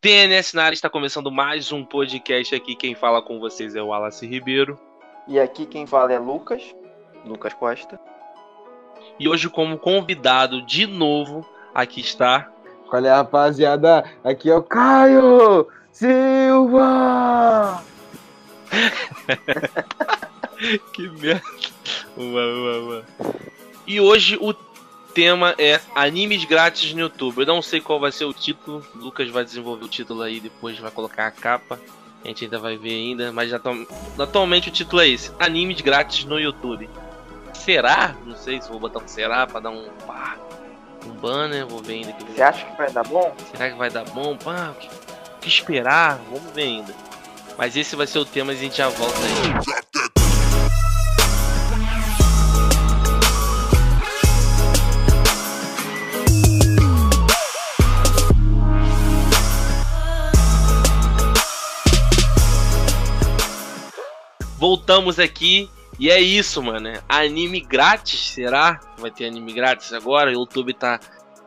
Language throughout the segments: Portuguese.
TNS na área está começando mais um podcast aqui. Quem fala com vocês é o Wallace Ribeiro. E aqui quem fala é Lucas, Lucas Costa. E hoje, como convidado de novo, aqui está. Qual é, rapaziada? Aqui é o Caio Silva! que merda. Uma, uma, uma. E hoje o tema é animes grátis no YouTube. Eu não sei qual vai ser o título. O Lucas vai desenvolver o título aí, depois vai colocar a capa. A gente ainda vai ver ainda, mas atualmente o título é esse: Animes grátis no YouTube. Será? Não sei se vou botar um será para dar um pá, um banner, vou ver ainda. Você acha que vai dar bom? Será que vai dar bom? Pá, o que, o que esperar? Vamos ver ainda. Mas esse vai ser o tema e a gente já volta aí. Voltamos aqui e é isso, mano. Anime grátis, será? Vai ter anime grátis agora? O YouTube tá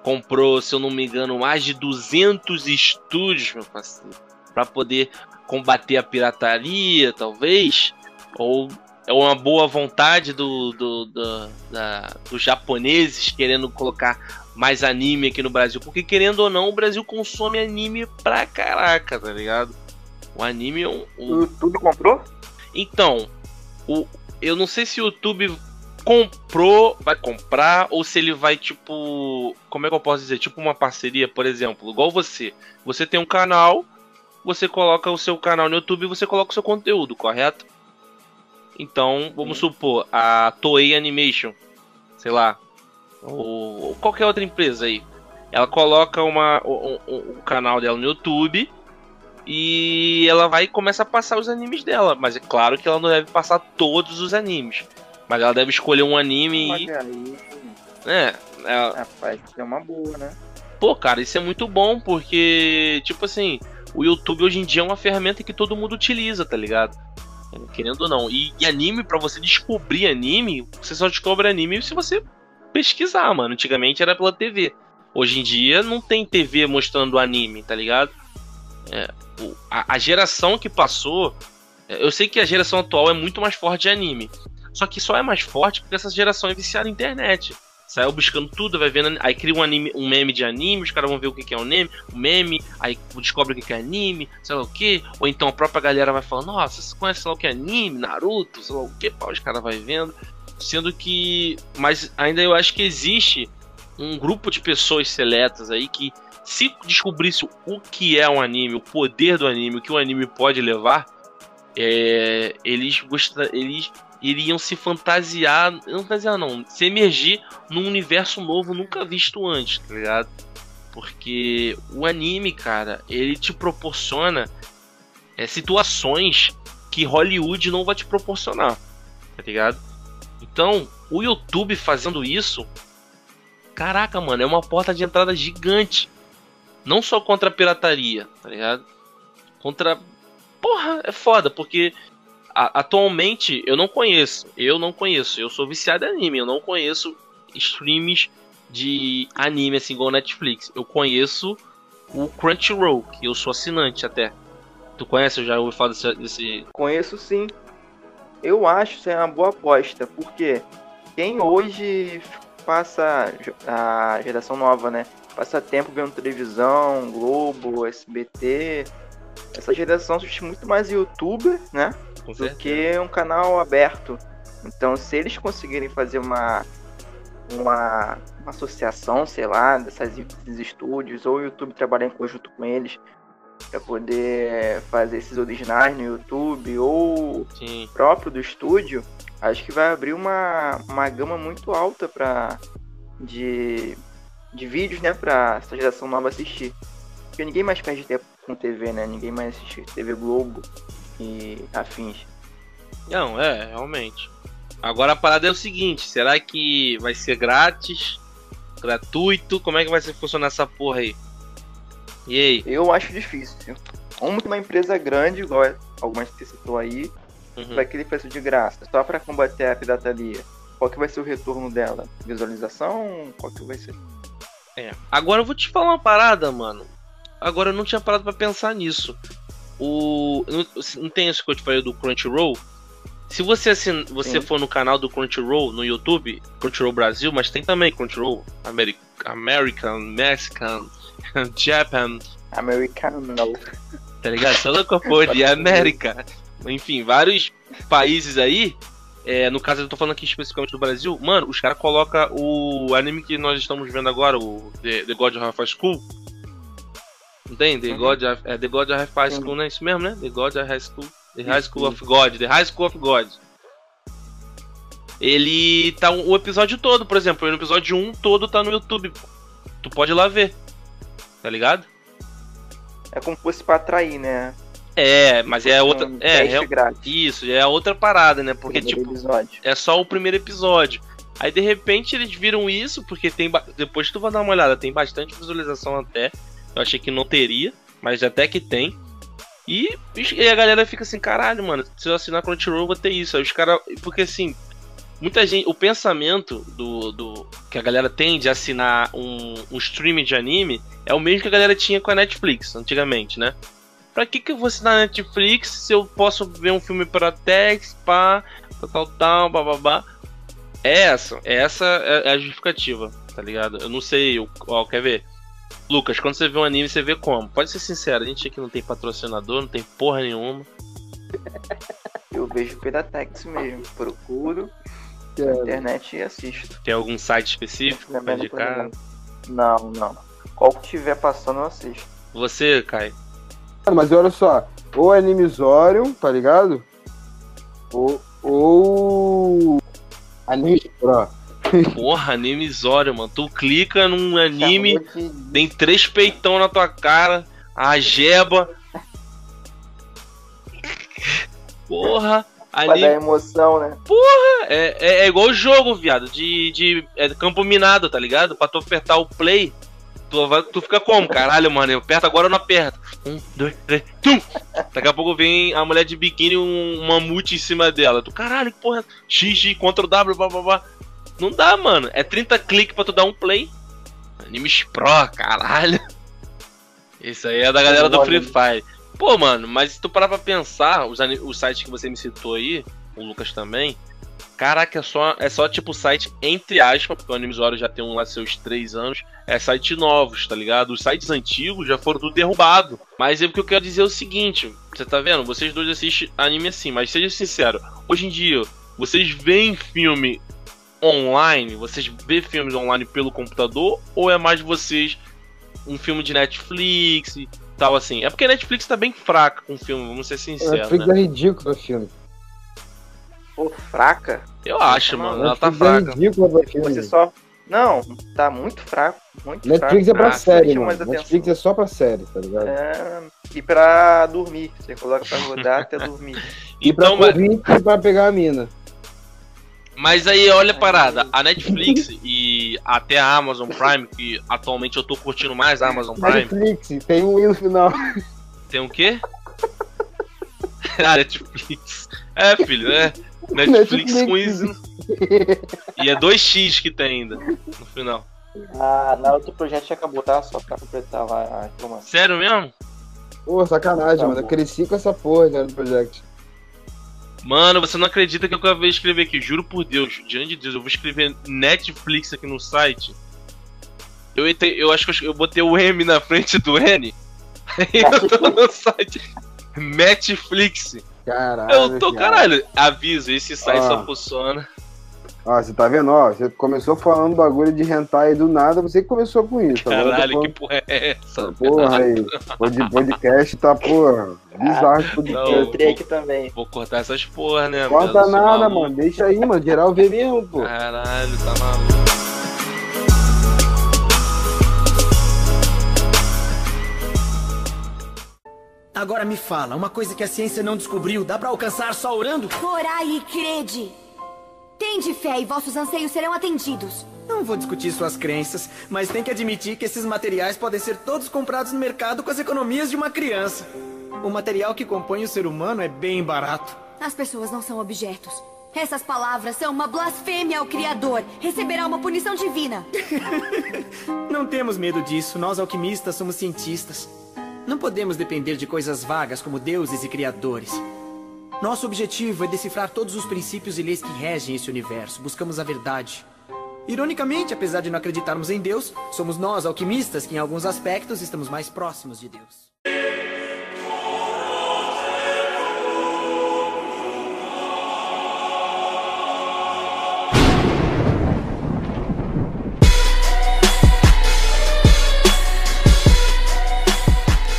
comprou, se eu não me engano, mais de 200 estúdios, meu parceiro, para poder combater a pirataria, talvez, ou é uma boa vontade do, do, do da, dos japoneses querendo colocar mais anime aqui no Brasil, porque querendo ou não, o Brasil consome anime pra caraca, tá ligado? O anime é um. O YouTube comprou? Então, o, eu não sei se o YouTube comprou, vai comprar, ou se ele vai, tipo. Como é que eu posso dizer? Tipo uma parceria, por exemplo, igual você. Você tem um canal, você coloca o seu canal no YouTube e você coloca o seu conteúdo, correto? Então, vamos Sim. supor, a Toei Animation, sei lá, ou, ou qualquer outra empresa aí. Ela coloca uma, o, o, o canal dela no YouTube e ela vai e começa a passar os animes dela. Mas é claro que ela não deve passar todos os animes. Mas ela deve escolher um anime e. É, é. Rapaz, é uma boa, né? Pô, cara, isso é muito bom porque, tipo assim, o YouTube hoje em dia é uma ferramenta que todo mundo utiliza, tá ligado? Querendo ou não. E, e anime, para você descobrir anime, você só descobre anime se você pesquisar, mano. Antigamente era pela TV. Hoje em dia não tem TV mostrando anime, tá ligado? É, a, a, geração que passou. É, eu sei que a geração atual é muito mais forte de anime. Só que só é mais forte porque essa geração é viciada na internet. Saiu buscando tudo, vai vendo. Aí cria um, anime, um meme de anime, os caras vão ver o que é um meme, um meme, aí descobre o que é anime, sei lá o que. Ou então a própria galera vai falando, nossa, você conhece lá o que é anime, Naruto, sei lá o que, os caras vai vendo. Sendo que. Mas ainda eu acho que existe um grupo de pessoas seletas aí que se descobrisse o que é um anime, o poder do anime, o que o anime pode levar, é, eles, gostar, eles iriam se fantasiar, não fantasiar não, se emergir num universo novo nunca visto antes, tá ligado? Porque o anime, cara, ele te proporciona é, situações que Hollywood não vai te proporcionar, tá ligado? Então, o YouTube fazendo isso, caraca, mano, é uma porta de entrada gigante não só contra a pirataria, tá ligado? Contra. Porra, é foda, porque a, atualmente eu não conheço. Eu não conheço. Eu sou viciado em anime. Eu não conheço streams de anime assim igual Netflix. Eu conheço o Crunchyroll, que eu sou assinante até. Tu conhece? Eu já ouvi falar desse, desse. Conheço sim. Eu acho que é uma boa aposta, porque quem hoje passa a geração nova, né? Passa tempo vendo televisão, Globo, SBT. Essa geração assiste muito mais youtuber, né? do que um canal aberto. Então, se eles conseguirem fazer uma, uma, uma associação, sei lá, dessas, desses estúdios, ou o YouTube trabalhar em conjunto com eles, para poder fazer esses originais no YouTube, ou Sim. próprio do estúdio, acho que vai abrir uma, uma gama muito alta para de de vídeos, né, pra essa geração nova assistir. Porque ninguém mais perde tempo com TV, né? Ninguém mais assiste TV Globo e afins. Não, é, realmente. Agora a parada é o seguinte, será que vai ser grátis? Gratuito? Como é que vai ser funcionar essa porra aí? E aí? Eu acho difícil. Como uma empresa grande, igual algumas que você citou aí, uhum. vai querer fazer de graça, só para combater a pirataria. Qual que vai ser o retorno dela? Visualização? Qual que vai ser? É. Agora eu vou te falar uma parada, mano. agora eu não tinha parado pra pensar nisso. O. Não, não tem isso que eu te falei do Crunchyroll? Se você assin, você Sim. for no canal do Crunchyroll no YouTube, Crunchyroll Brasil, mas tem também Crunchyroll Ameri American, Mexican, Japan, Americano. tá ligado? Só louco de América. Enfim, vários países aí. É, no caso, eu tô falando aqui especificamente do Brasil. Mano, os caras colocam o anime que nós estamos vendo agora, o The, The God of High School. Tem? The Uhum. God of, é The God of High School, não é isso mesmo, né? The God of High School. The High School of God. The High School of God. Ele tá o episódio todo, por exemplo. O episódio 1 todo tá no YouTube. Tu pode ir lá ver. Tá ligado? É como se fosse pra atrair, né? É, mas é outra. Um É, é, grátis. isso, é outra parada, né? Porque, primeiro tipo, episódio. é só o primeiro episódio. Aí de repente eles viram isso, porque tem. Depois tu vai dar uma olhada, tem bastante visualização até. Eu achei que não teria, mas até que tem. E, e a galera fica assim, caralho, mano, se eu assinar Crunchyroll eu vou ter isso. Aí os caras. Porque assim, muita gente. O pensamento do, do. que a galera tem de assinar um, um streaming de anime é o mesmo que a galera tinha com a Netflix antigamente, né? Pra que, que eu vou assinar Netflix se eu posso ver um filme para Tex, pá, tal, tal, tal, bababá? É essa, é essa é a justificativa, tá ligado? Eu não sei, eu- ó, quer ver? Lucas, quando você vê um anime, você vê como? Pode ser sincero, a gente aqui não tem patrocinador, não tem porra nenhuma. Eu vejo pela Tex mesmo. Procuro na Cara, internet e assisto. Tem algum site específico pra indicar? Não, não. Qual que tiver passando eu assisto. Você, Kai? Mas olha só, ou é Animizorium, tá ligado? Ou. ou... Anime Pro. Porra, anime Zório, mano. Tu clica num anime, tem três peitão na tua cara, a jeba. Porra, Pra dar anime. emoção, né? É, é, é igual o jogo, viado, de, de é campo minado, tá ligado? Pra tu apertar o play, tu, tu fica como? Caralho, mano, eu aperto agora ou não aperto? Um, dois, três, tum! Daqui a pouco vem a mulher de biquíni um, um mamute em cima dela. Tu, caralho, que porra, X, X, Ctrl W, blá, blá, blá. Não dá, mano. É 30 cliques pra tu dar um play. Animes Pro, caralho. Isso aí é da galera do Free Fire. Pô, mano, mas se tu parar pra pensar, os, os sites que você me citou aí, o Lucas também, caraca, é só, é só tipo site entre aspas, porque o Animesório já tem um lá seus três anos, é site novos, tá ligado? Os sites antigos já foram tudo derrubados. Mas é o que eu quero dizer é o seguinte, você tá vendo? Vocês dois assistem anime assim, mas seja sincero, hoje em dia, vocês veem filme online, vocês vê filmes online pelo computador, ou é mais vocês um filme de Netflix e tal assim? É porque a Netflix tá bem fraca com o filme, vamos ser sinceros, Netflix né? é ridículo filme. Pô, fraca. Eu acho, mano, ela tá é fraca. Você só. Não, tá muito fraco. Muito Netflix é fraco. pra Ah, série, mano. Netflix é só pra série, tá ligado? É, e pra dormir. Você coloca pra rodar até dormir. E pra Então, mas, correr e pra pegar a mina. mas aí olha a parada, a Netflix e até a Amazon Prime, que atualmente eu tô curtindo mais a Amazon Prime, Netflix, tem um i no final. tem o quê? ah, Netflix. É, filho, é. Netflix, com isso. E é 2x que tem ainda no final. Ah, na outro projeto já acabou, tá? Só pra completar lá a informação. Sério mesmo? Pô, sacanagem, Tá mano. Eu cresci com essa porra já do Project. Mano, você não acredita que eu acabei de escrever aqui, juro por Deus, diante de Deus, eu vou escrever Netflix aqui no site. Eu, entrei- eu acho que eu botei o M na frente do N. Aí eu tô no site Netflix. Caralho. Eu tô, viado. caralho, aviso, esse site Ah. só funciona. Ó, você tá vendo? Ó, você começou falando bagulho de hentai e do nada, você que começou com isso. Tô Caralho, que porra é essa? Porra aí. Pod- podcast tá, porra, bizarro de Não, podcast. eu entrei aqui também. Vou cortar essas porra, né? Eu sou nada, maluco. mano. Deixa aí, mano. Geral vê mesmo, pô. Caralho, tá maluco. Agora me fala, uma coisa que a ciência não descobriu, dá pra alcançar só orando? Orai e crede. Tende fé e vossos anseios serão atendidos. Não vou discutir suas crenças, mas tem que admitir que esses materiais podem ser todos comprados no mercado com as economias de uma criança. O material que compõe o ser humano é bem barato. As pessoas não são objetos. Essas palavras são uma blasfêmia ao Criador. Receberá uma punição divina. Não temos medo disso, nós alquimistas somos cientistas. Não podemos depender de coisas vagas como deuses e criadores. Nosso objetivo é decifrar todos os princípios e leis que regem esse universo. Buscamos a verdade. Ironicamente, apesar de não acreditarmos em Deus, somos nós, alquimistas, que em alguns aspectos estamos mais próximos de Deus.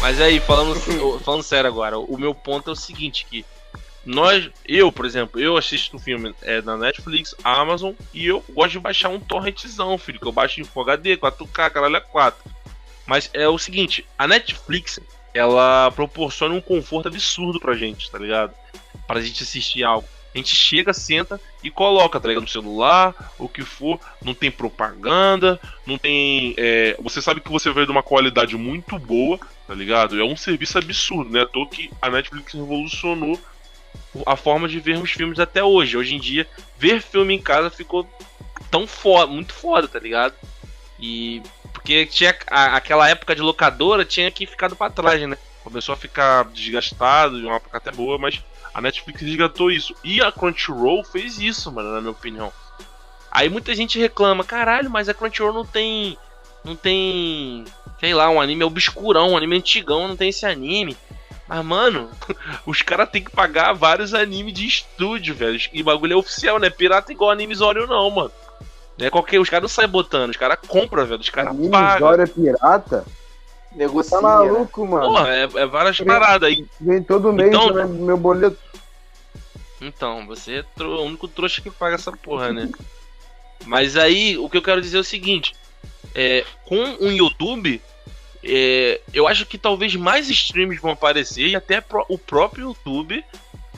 Mas aí, falando, falando sério agora, o meu ponto é o seguinte, que nós, eu, por exemplo, eu assisto o filme é, na Netflix, Amazon, e eu gosto de baixar um torrentzão, filho, que eu baixo em Full HD, 4K, caralho, é 4. Mas é o seguinte, a Netflix, ela proporciona um conforto absurdo pra gente, tá ligado? Pra gente assistir algo. A gente chega, senta e coloca, tá ligado? No celular, o que for. Não tem propaganda, não tem. É, você sabe que você vai de uma qualidade muito boa, tá ligado? É um serviço absurdo, né? À que a Netflix revolucionou a forma de vermos filmes até hoje. Hoje em dia, ver filme em casa ficou tão foda, muito foda, tá ligado? E. Porque tinha a, aquela época de locadora tinha que ficado para trás, né? Começou a ficar desgastado, de uma época até boa, mas a Netflix resgatou isso. E a Crunchyroll fez isso, mano, na minha opinião. Aí muita gente reclama, caralho, mas a Crunchyroll não tem. Não tem. Sei lá, um anime obscurão, um anime antigão, não tem esse anime. Mas, mano, os caras têm que pagar vários animes de estúdio, velho. E bagulho é oficial, né? Pirata igual anime Zório, não, mano. Não é qualquer. Os caras não saem botando, os caras compram, velho. Os caras pagam. Zóio é pirata? Negocia. Tá maluco, mano? Porra, é, é várias paradas aí. Vem todo mês Então- né, meu boleto. Então, você é o único trouxa que paga essa porra, né? Mas aí, o que eu quero dizer é o seguinte: é, com um YouTube, é, eu acho que talvez mais streams vão aparecer e até o próprio YouTube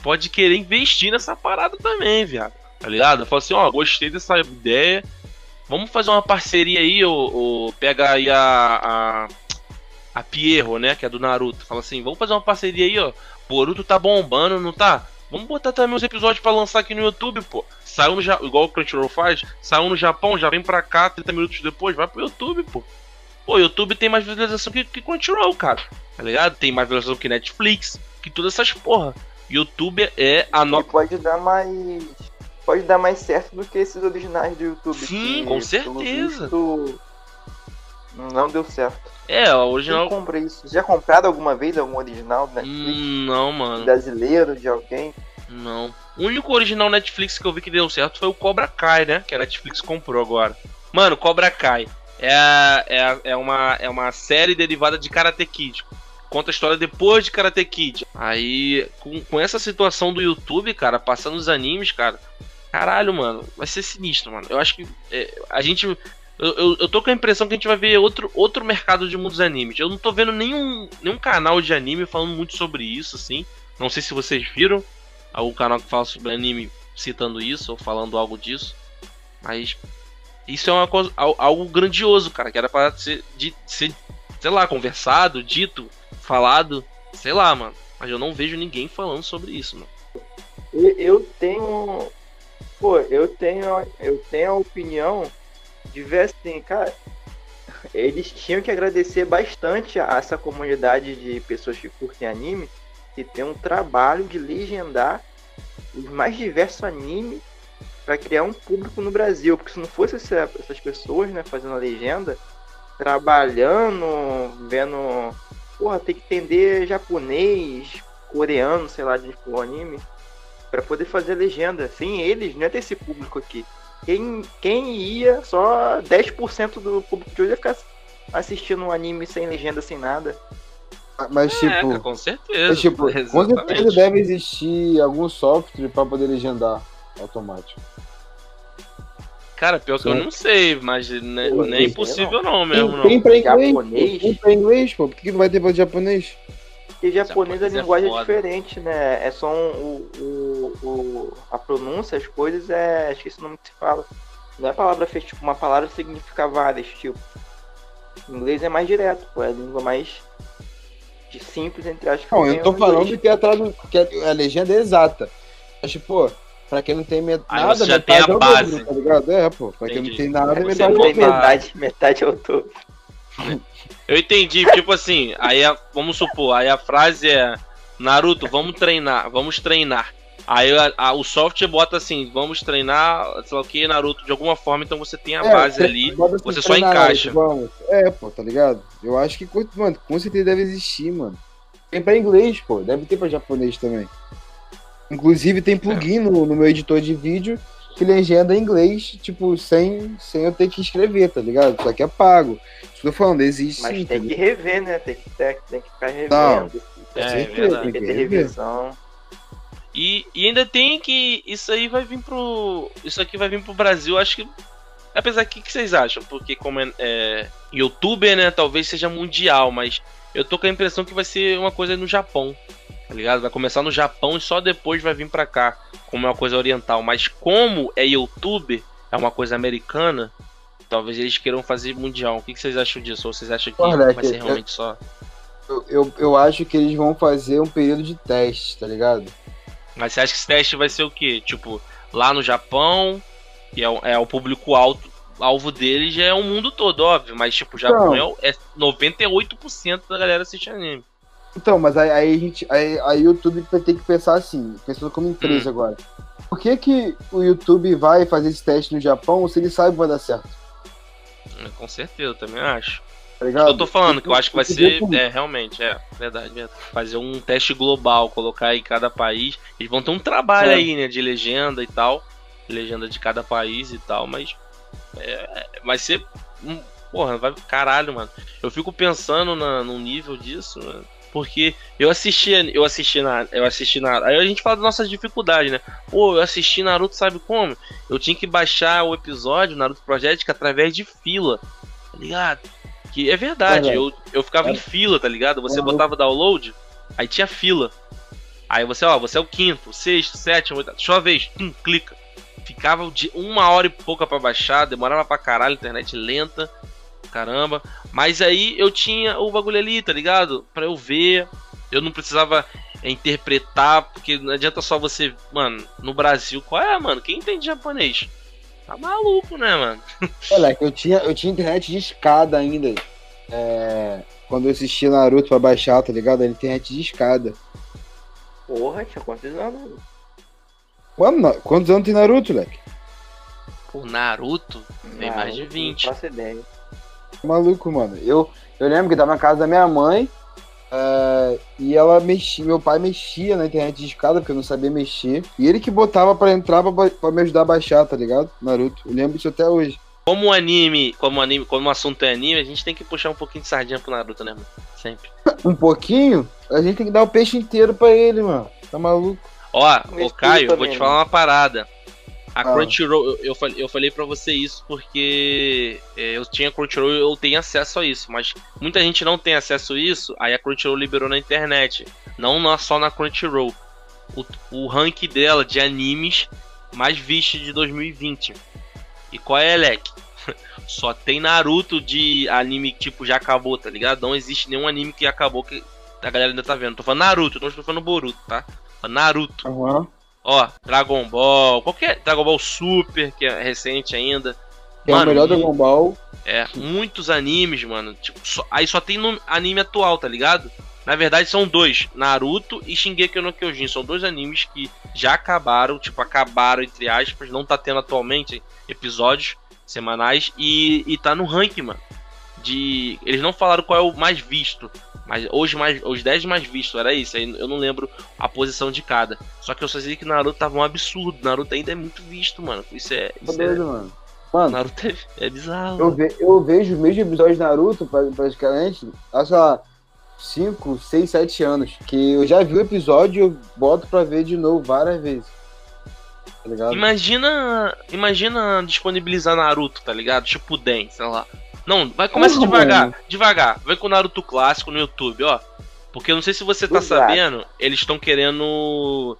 pode querer investir nessa parada também, viado. Tá ligado? Fala assim: ó, gostei dessa ideia. Vamos fazer uma parceria aí, ou, pega aí a, a. A Pierro, né? Que é do Naruto. Fala assim: vamos fazer uma parceria aí, ó. Boruto tá bombando, não tá? Vamos botar também os episódios pra lançar aqui no YouTube, pô. Saiu no Ja- igual o Crunchyroll faz, saiu no Japão, já vem pra cá, 30 minutos depois, vai pro YouTube, pô. Pô, o YouTube tem mais visualização que, que Crunchyroll, cara. Tá ligado? Tem mais visualização que Netflix, que todas essas porra. YouTube é a nova. pode dar mais. Pode dar mais certo do que esses originais do YouTube. Sim, que, com certeza. visto, Não deu certo. É, a original. compra isso? Já compraram alguma vez algum original da Netflix? Hum, não, mano. Brasileiro, de alguém? Não. O único original Netflix que eu vi que deu certo foi o Cobra Kai, né? Que a Netflix comprou agora. Mano, Cobra Kai é, é, é, uma, é uma série derivada de Karate Kid. Conta a história depois de Karate Kid. Aí, com, com essa situação do YouTube, cara, passando os animes, cara. Caralho, mano, vai ser sinistro, mano. Eu acho que é, a gente. Eu, eu, eu tô com a impressão que a gente vai ver outro, outro mercado de muitos animes. Eu não tô vendo nenhum, nenhum canal de anime falando muito sobre isso, assim. Não sei se vocês viram algum canal que fala sobre anime citando isso ou falando algo disso. Mas isso é uma coisa, al- algo grandioso, cara, que era para ser, de, ser, sei lá, conversado, dito, falado, sei lá, mano. Mas eu não vejo ninguém falando sobre isso, mano. Eu tenho. Pô, eu tenho. Eu tenho a opinião de ver assim, cara. Eles tinham que agradecer bastante a essa comunidade de pessoas que curtem anime que tem um trabalho de legendar os mais diversos animes para criar um público no Brasil. Porque se não fosse essa- essas pessoas, né, fazendo a legenda, trabalhando, vendo. Porra, tem que entender japonês, coreano, sei lá, de for o anime, para poder fazer a legenda. Sem eles, não ia ter esse público aqui. Quem, quem ia, só 10% do público de hoje ia ficar assistindo um anime sem legenda, sem nada. Mas, É, tipo, com certeza. mas, tipo com certeza deve existir algum software pra poder legendar automático. Cara, pior que eu Sim. não sei, mas Pô, nem é impossível não mesmo, Tem, não. tem pra inglês, Japonês? tem pra inglês, pô. Por que que não vai ter pra japonês? Porque japonês a Japonês é linguagem é, foda. diferente, né? É só um, o, o, o- a pronúncia, as coisas é. Esqueci o nome que se fala. Não é palavra fez tipo uma palavra que significa várias, tipo. Em inglês é mais direto, pô, é a língua mais de simples entre aspas. Não, que eu tô falando que a, tradu... que a a legenda é exata. Mas, pô, pra quem não tem met... Aí nada, você já metade tem a é o base. dobro, tá ligado? É, pô. Pra quem Entendi. não tem nada, metade é dobro. metade, metade é o. Eu entendi, tipo assim, aí a- vamos supor, aí a frase é Naruto, vamos treinar, vamos treinar. Aí a- a- o software bota assim, vamos treinar, sei lá o que, Naruto, de alguma forma, então você tem a É, base ali. você só encaixa. É, pô, tá ligado? Eu acho que, mano, com certeza deve existir, mano. Tem pra inglês, pô. Deve ter pra japonês também. Inclusive tem plugin no, no meu editor de vídeo que legenda em inglês, tipo, sem, sem eu ter que escrever, tá ligado? Só que é pago. Tô falando, existe Mas sim. tem que rever, né? Tem que, ter, tem que ficar Não. revendo. É, Com certeza, verdade. Tem que tem ter que rever. revisão. E, e ainda tem que. Isso aí vai vir pro. Isso aqui vai vir pro Brasil, acho que. Apesar que o que vocês acham? Porque como é, é youtuber, né? Talvez seja mundial, mas eu tô com a impressão que vai ser uma coisa no Japão. Tá ligado? Vai começar no Japão e só depois vai vir pra cá. Como é uma coisa oriental. Mas como é youtuber, é uma coisa americana, talvez eles queiram fazer mundial. O que que vocês acham disso? Ou vocês acham que Olha, vai ser eu- realmente só. Eu, eu, eu acho que eles vão fazer um período de teste, tá ligado? Mas você acha que esse teste vai ser o quê? Tipo, lá no Japão, que é o, é o público alto, alvo deles já é o mundo todo, óbvio. Mas, tipo, o Japão é, o- é 98% da galera assiste anime. Então, mas aí, aí a gente. Aí, aí o YouTube vai ter que pensar assim, pensando como Hum. empresa agora. Por que, que o YouTube vai fazer esse teste no Japão se ele sabe que vai dar certo? É, Com certeza, eu também acho. Tá ligado? eu tô falando que eu acho que vai ser. É, realmente, é, verdade, verdade. Fazer um teste global, colocar em cada país. Eles vão ter um trabalho É. aí, né? De legenda e tal. Legenda de cada país e tal, mas. É, vai ser. Porra, vai. Caralho, mano. Eu fico pensando na, no nível disso, mano. Porque eu assisti, eu assisti na, eu assisti na, aí a gente fala das nossas dificuldades, né? Pô, eu assisti Naruto, sabe como? Eu tinha que baixar o episódio Naruto Project através de fila, tá ligado? Que é verdade, Verdade. eu, eu ficava em É. fila, tá ligado? Você É. botava download, aí tinha fila. Aí você, ó, você é o quinto, sexto, sétimo, oitavo, sua vez, tum, clica. Ficava de uma hora e pouca pra baixar, demorava pra caralho, internet lenta, caramba. Mas aí eu tinha o bagulho ali, tá ligado? Pra eu ver, eu não precisava interpretar, porque não adianta só você, mano, no Brasil, qual é, mano? Quem entende japonês? Tá maluco, né, mano? Olha, que eu tinha, eu tinha internet de escada ainda. É, quando eu assistia Naruto pra baixar, tá ligado? Era internet de escada. Porra, tinha quantos anos? Mano, na- quantos anos tem Naruto, moleque? O Naruto tem mais de Não 20. faço ideia. Maluco, mano. Eu, eu lembro que tava na casa da minha mãe. é, e ela mexia, meu pai mexia na internet de escada, porque eu não sabia mexer. E ele que botava pra entrar pra, pra me ajudar a baixar, tá ligado? Naruto. Eu lembro disso até hoje. Como o anime, como o anime, como o assunto é anime, a gente tem que puxar um pouquinho de sardinha pro Naruto, né, mano? Sempre. Um pouquinho, a gente tem que dar o peixe inteiro pra ele, mano. Tá maluco? Ó, ô Caio, explica, vou te falar uma parada. A Ah. Crunchyroll, eu, eu, falei, eu falei pra você isso porque é, eu tinha Crunchyroll e eu tenho acesso a isso, mas muita gente não tem acesso a isso, aí a Crunchyroll liberou na internet, não na- só na Crunchyroll. O, o rank dela de animes mais visto de 2020. E qual é, Leque? Só tem Naruto de anime que tipo já acabou, tá ligado? Não existe nenhum anime que acabou que a galera ainda tá vendo. Tô falando Naruto, não estou falando Boruto, tá? Naruto. Aham. Ó, Dragon Ball, qualquer Dragon Ball Super, que é recente ainda. É o melhor Dragon Ball. É, muitos animes, mano. Tipo, só- aí só tem no anime atual, tá ligado? Na verdade são dois, Naruto e Shingeki no Kyojin. São dois animes que já acabaram, tipo, acabaram entre aspas, não tá tendo atualmente episódios semanais e, e tá no ranking, mano. De. Eles não falaram qual é o mais visto. Mas hoje mais, os 10 mais vistos, era isso. Aí eu não lembro a posição de cada. Só que eu só sei que Naruto tava um absurdo. Naruto ainda é muito visto, mano. Isso é. Isso é mano. Mano, Naruto é, é bizarro. eu, ve- eu vejo os mesmos episódios de Naruto, pra- praticamente, há, sei lá, 5, 6, 7 anos. Que eu já vi o episódio e eu boto pra ver de novo várias vezes. Tá ligado? Imagina. Imagina disponibilizar Naruto, tá ligado? Tipo Den, sei lá. Não, vai começa Porra, devagar, mano. devagar. Vai com o Naruto clássico no YouTube, ó. Porque eu não sei se você tá Exato. sabendo, eles estão querendo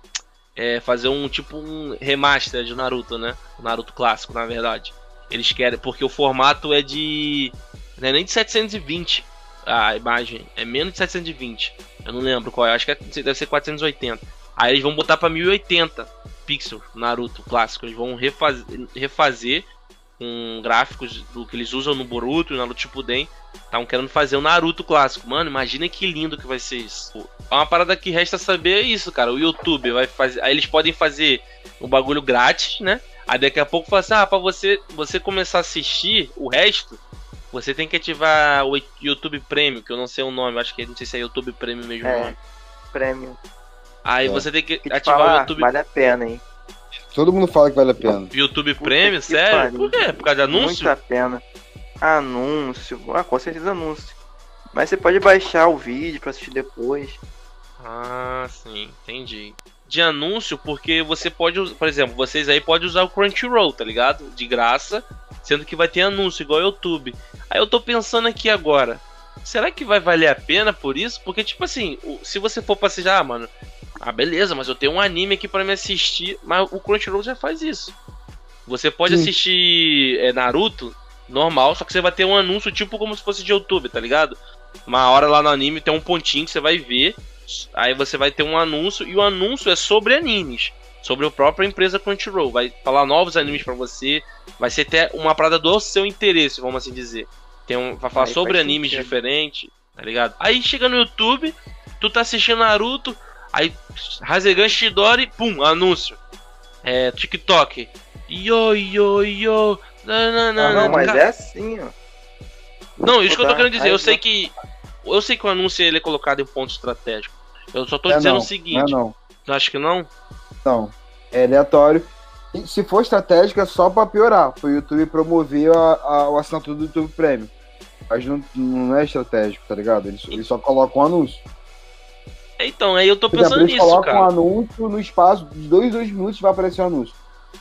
é, fazer um tipo um remaster de Naruto, né? O Naruto clássico, na verdade. Eles querem, porque o formato é de. Não é nem de 720 a imagem, é menos de 720. Eu não lembro qual é, acho que é- deve ser 480. Aí eles vão botar pra 1080 pixels Naruto clássico. Eles vão refazer, refazer com gráficos do que eles usam no Boruto e no Naruto Shippuden. Estavam querendo fazer o Naruto clássico. Mano, imagina que lindo que vai ser isso. É uma parada que resta saber é isso, cara. O YouTube vai fazer. Aí eles podem fazer um bagulho grátis, né? Aí daqui a pouco fala assim, ah, pra você, você começar a assistir o resto, você tem que ativar o YouTube Premium, que eu não sei o nome, acho que não sei se é YouTube Premium mesmo. É. nome. Prêmio. Aí É. você tem que Que te ativar o falar, YouTube, vale a pena, hein? Todo mundo fala que vale a pena. YouTube Puta Premium, sério? pariu. Por quê? Por causa de anúncio? Muito a pena. Anúncio. Ah, com certeza anúncio. Mas você pode baixar o vídeo pra assistir depois. Ah, sim, entendi. De anúncio, porque você pode, por exemplo, vocês aí podem usar o Crunchyroll, tá ligado? De graça, sendo que vai ter anúncio igual o YouTube. Aí eu tô pensando aqui agora, será que vai valer a pena por isso? Porque tipo assim, se você for pra assistir, ah, mano, ah, beleza, mas eu tenho um anime aqui pra me assistir, mas o Crunchyroll já faz isso. Você pode Sim. assistir é, Naruto normal, só que você vai ter um anúncio tipo como se fosse de YouTube, tá ligado? Uma hora lá no anime tem um pontinho que você vai ver, aí você vai ter um anúncio e o anúncio é sobre animes, sobre a própria empresa Crunchyroll, vai falar novos animes pra você, vai ser até uma parada do seu interesse, vamos assim dizer. Tem um, vai falar Aí sobre animes diferentes, tá ligado? Aí chega no YouTube, tu tá assistindo Naruto, aí Rasegan Shidori, pum, anúncio. É, TikTok. Yo, yo, yo. Na, na, na, Ah, não, mas cara. é assim, ó. Não, isso que eu tô querendo dizer. Eu sei que. Eu sei que o anúncio ele é colocado em ponto estratégico. Eu só tô É dizendo não, o seguinte. Não, é não. Tu acha que não? Não. É aleatório. E se for estratégico, é só pra piorar. Pro YouTube promover a, a, o assinatura do YouTube Premium. Mas não, não é estratégico, tá ligado? Eles, eles só colocam um anúncio. Então, aí eu tô Por pensando nisso, colocam um cara. anúncio no espaço de dois, dois minutos vai aparecer um anúncio.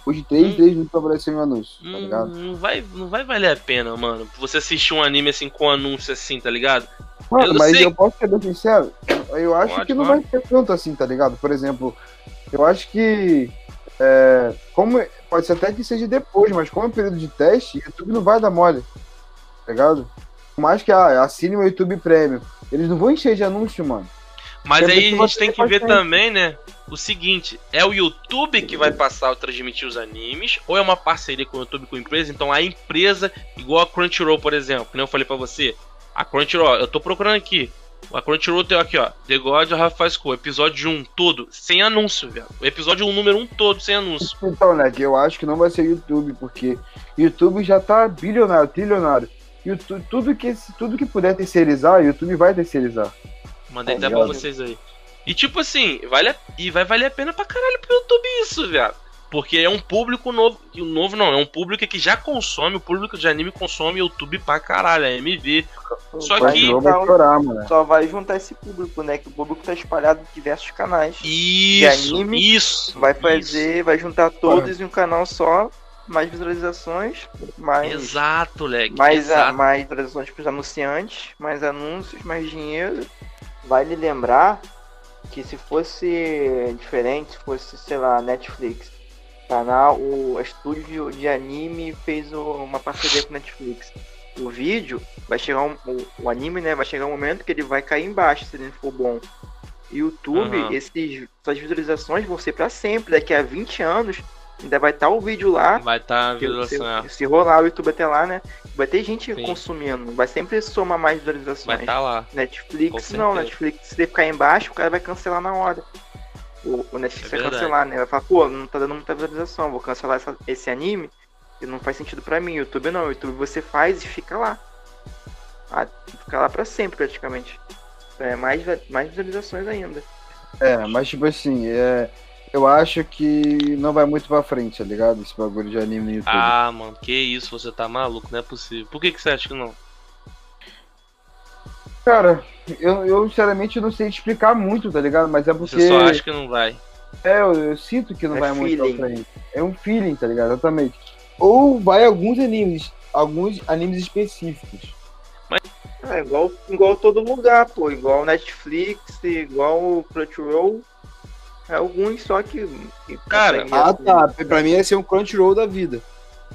De três, Hum. três minutos vai aparecer um anúncio, tá Hum, ligado? Não vai, não vai valer a pena, mano. Você assistir um anime assim com anúncio assim, tá ligado? Mano, eu mas sei- eu posso ser bem sincero, eu acho Pode, que não pode. vai ser tanto assim, tá ligado? Por exemplo, eu acho que. é, como pode ser até que seja depois, mas como é um período de teste, o YouTube não vai dar mole. Tá ligado? Por mais que ah, assine o YouTube Premium. Eles não vão encher de anúncio, mano. Mas aí a gente tem que ver também, né? O seguinte, é o YouTube que vai passar ou transmitir os animes, ou é uma parceria com o YouTube com a empresa? Então a empresa, igual a Crunchyroll, por exemplo, que nem eu falei pra você, a Crunchyroll, eu tô procurando aqui. A Crunchyroll tem aqui, ó, The God of High School, episódio 1 todo, sem anúncio, velho. O episódio 1, número 1 todo, sem anúncio. Então, né, que eu acho que não vai ser YouTube, porque YouTube já tá bilionário, trilionário. YouTube, tudo, que, tudo que puder terceirizar, o YouTube vai terceirizar. Mandei Tá até pra vocês aí. E tipo assim, vale a- e vai valer a pena pra caralho pro YouTube isso, velho. Porque é um público novo. E o novo não, é um público que já consome, o público de anime consome YouTube pra caralho, é MV. Só Vai que- chorar, mano. Só vai juntar esse público, né? Que o público tá espalhado em diversos canais. Isso, anime, isso. Vai isso. fazer, vai juntar todos em um canal só, mais visualizações, mais, Exato, leque. mais, a, mais visualizações pros anunciantes, mais anúncios, mais dinheiro. Vale lembrar que se fosse diferente, se fosse, sei lá, Netflix, canal, o estúdio de anime fez uma parceria com Netflix. O vídeo vai chegar um, o, o anime, né, vai chegar um momento que ele vai cair embaixo se ele não for bom. YouTube, Aham. esses, essas visualizações vão ser pra sempre. Daqui a 20 anos ainda vai estar o vídeo lá. Vai estar tá que se, visualização. se rolar o YouTube até lá, né? Vai ter gente Sim. consumindo. Vai sempre somar mais visualizações. Vai estar tá lá. Netflix não, Netflix se ele ficar embaixo, o cara vai cancelar na hora. O, o Netflix É vai verdade. cancelar, né? Vai falar, pô, não tá dando muita visualização, vou cancelar essa- esse anime, que não faz sentido pra mim. YouTube não, YouTube você faz e fica lá. Ah, fica lá pra sempre praticamente. É, mais, mais visualizações ainda. É, mas tipo assim, é, eu acho que não vai muito pra frente, tá ligado? Esse bagulho de anime no YouTube. Ah, mano, que isso, você tá maluco, não é possível. Por que, que você acha que não? Cara, eu, eu sinceramente não sei te explicar muito, tá ligado? Mas é porque Você só acha que não vai. é, eu, eu sinto que não É vai muito feeling. pra frente. É um feeling, tá ligado? Exatamente. Ou vai alguns animes, alguns animes específicos. É igual, igual todo lugar, pô. Igual Netflix, igual o Crunchyroll. É alguns só que. que Cara, Ah, assim. tá. Pra mim ia ser um Crunchyroll da vida.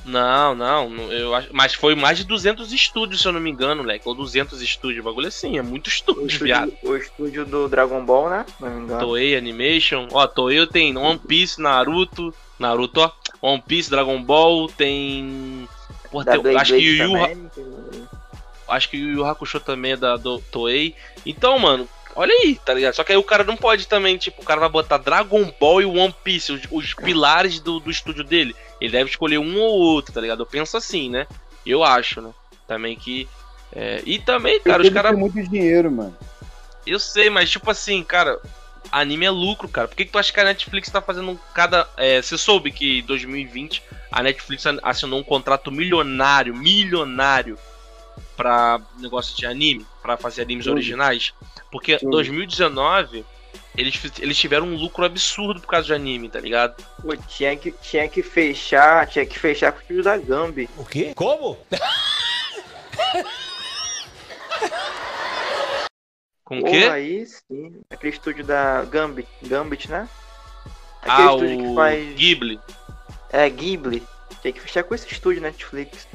Não, não, eu acho, mas foi mais de 200 estúdios, se eu não me engano, moleque, ou 200 estúdios, bagulho assim, é muito O estúdio, viado. estúdio, o estúdio do Dragon Ball, né? Se Não me engano. Toei Animation, ó, Toei tem One Piece, Naruto, Naruto, ó, One Piece, Dragon Ball, tem Porra, tem- Blade acho que o Yu, Blade também. acho que o Yu Yu Hakusho também é da do Toei. Então, mano, olha aí, tá ligado? Só que aí o cara não pode também, tipo, o cara vai botar Dragon Ball e One Piece, os, os pilares do, do estúdio dele. Ele deve escolher um ou outro, tá ligado? Eu penso assim, né? Eu acho, né? Também que. é, E também, cara, os caras. muito dinheiro, mano. Eu sei, mas tipo assim, cara, anime é lucro, cara. Por que, que tu acha que a Netflix tá fazendo cada. É, você soube que em 2020 a Netflix assinou um contrato milionário, milionário, pra negócio de anime, pra fazer animes Soube. originais? Porque Soube. 2019 eles, eles tiveram um lucro absurdo por causa de anime, tá ligado? Pô, tinha que, tinha que fechar, tinha que fechar com o estúdio da Gambi. O quê? Como? Com o quê? aí sim. Aquele estúdio da Gambit, Gambit, né? Aquele Ah, estúdio que o faz. Ghibli. É, Ghibli. Tinha que fechar com esse estúdio Netflix.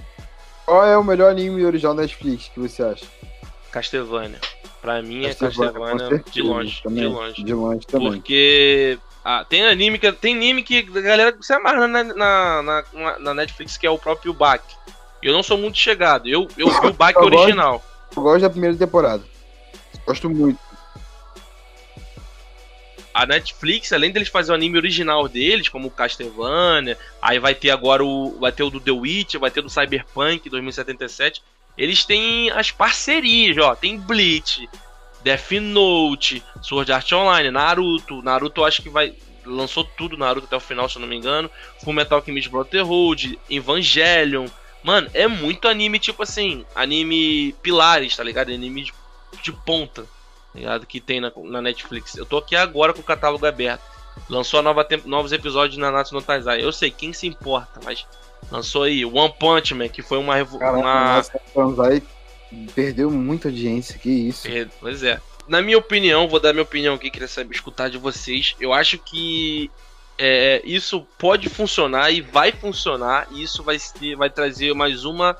Qual é o melhor anime original da Netflix que você acha? Castlevania. Pra mim é Castlevania, de longe, também. de longe. De longe também. Porque ah, tem anime que tem anime que a galera se amarra na, na, na, na Netflix, que é o próprio Bak. Eu não sou muito chegado. Eu, eu vi o Bak Eu gosto. original. Eu gosto da primeira temporada. Gosto muito. A Netflix, além deles fazer o anime original deles, como o Castlevania, aí vai ter agora o. Vai ter o do The Witch, vai ter o do Cyberpunk 2077. Eles têm as parcerias, ó. Tem Bleach, Death Note, Sword Art Online, Naruto. Naruto acho que vai. Lançou tudo Naruto até o final, se eu não me engano. Full Metal Alchemist Brotherhood, Evangelion. Mano, é muito anime, tipo assim, anime pilares, tá ligado? Anime de, de ponta, ligado? Que tem na, na Netflix. Eu tô aqui agora com o catálogo aberto. Lançou nova novos episódios de Nanatsu no Taizai. Eu sei, quem se importa, mas lançou aí One Punch Man, que foi uma... revo- Caraca, uma... perdeu muita audiência, que isso. Pois é. Na minha opinião, vou dar minha opinião aqui, queria saber, escutar de vocês. Eu acho que é, isso pode funcionar e vai funcionar. E isso vai, ser, vai trazer mais uma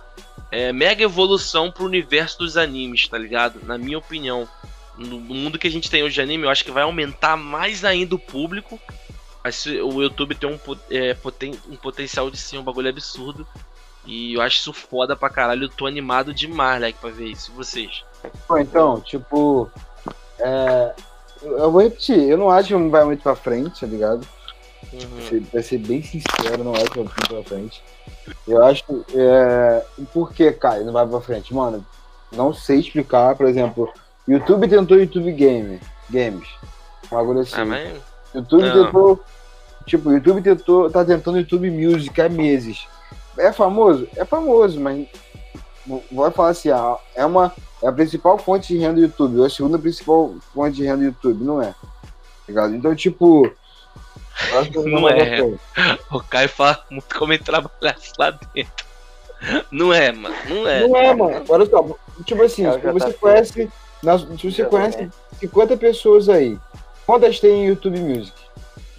é, mega evolução pro universo dos animes, tá ligado? Na minha opinião. No, mundo que a gente tem hoje de anime, eu acho que vai aumentar mais ainda o público. O YouTube tem um, é, poten- um potencial de ser um bagulho absurdo. E eu acho isso foda pra caralho. Eu tô animado demais, like, pra ver isso. E vocês? Então, tipo. é, eu vou repetir, eu não acho que não vai muito pra frente, tá ligado? Uhum. Ser- Pra ser bem sincero, não acho que vai muito pra frente. Eu acho. É... Por que, cara, não vai pra frente? Mano, não sei explicar, por exemplo, YouTube tentou YouTube Game, Games. Um bagulho assim. Mas. YouTube Não. tentou. Tipo, YouTube tentou. tá tentando YouTube Music há meses. É famoso? É famoso, mas. v- Vai falar assim, ah, é uma. É a principal fonte de renda do YouTube, ou a segunda principal fonte de renda do YouTube, não é? Tá ligado? Então, tipo. Não vai é. frente. O Caio fala muito como ele trabalhasse lá dentro. Não é, mano. Não é. Não é, mano. Olha só, tipo assim, se você JP. conhece. Nas- Se você JP. conhece 50 pessoas aí, quantas tem YouTube Music?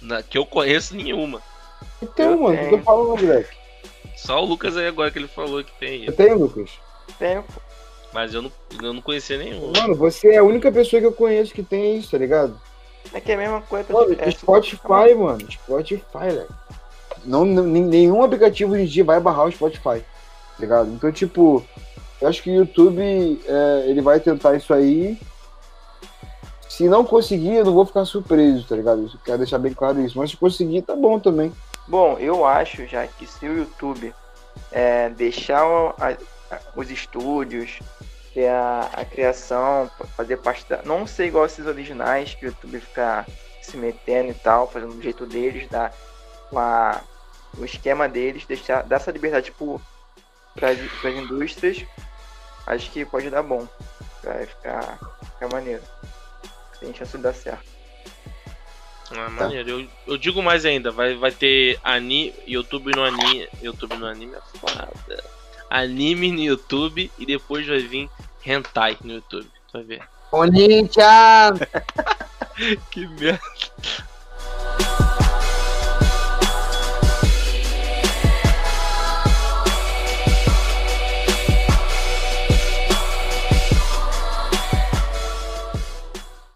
Na- que eu conheço nenhuma. Então, Eu mano, o que eu tenho. tô falando, moleque? Só o Lucas aí agora que ele falou que tem. Eu tenho, Lucas? Tempo. Mas eu não, eu não conhecia nenhum. Mano, você é a única pessoa que eu conheço que tem isso, tá ligado? É que é a mesma coisa. Mano, é, Spotify, mano. Spotify, velho. Não, não- nenhum aplicativo hoje em dia vai barrar o Spotify, tá ligado? Então, tipo, eu acho que o YouTube, é, ele vai tentar isso aí. Se não conseguir, eu não vou ficar surpreso, tá ligado? Eu quero deixar bem claro isso. Mas se conseguir, tá bom também. Bom, eu acho já que se o YouTube é, deixar a- a- os estúdios, ter a, a criação, fa- fazer parte da. Não ser igual esses originais que o YouTube fica se metendo e tal, fazendo do jeito deles, dar uma, o esquema deles, deixar dar essa liberdade para as indústrias, acho que pode dar bom. Vai ficar, ficar maneiro. Tem chance de dar certo. Ah, maneiro. Eu, eu digo mais ainda, vai, vai ter anime, YouTube no anime. YouTube no anime é foda. Anime no YouTube e depois vai vir hentai no YouTube. Vai ver. Corinthians! Que merda.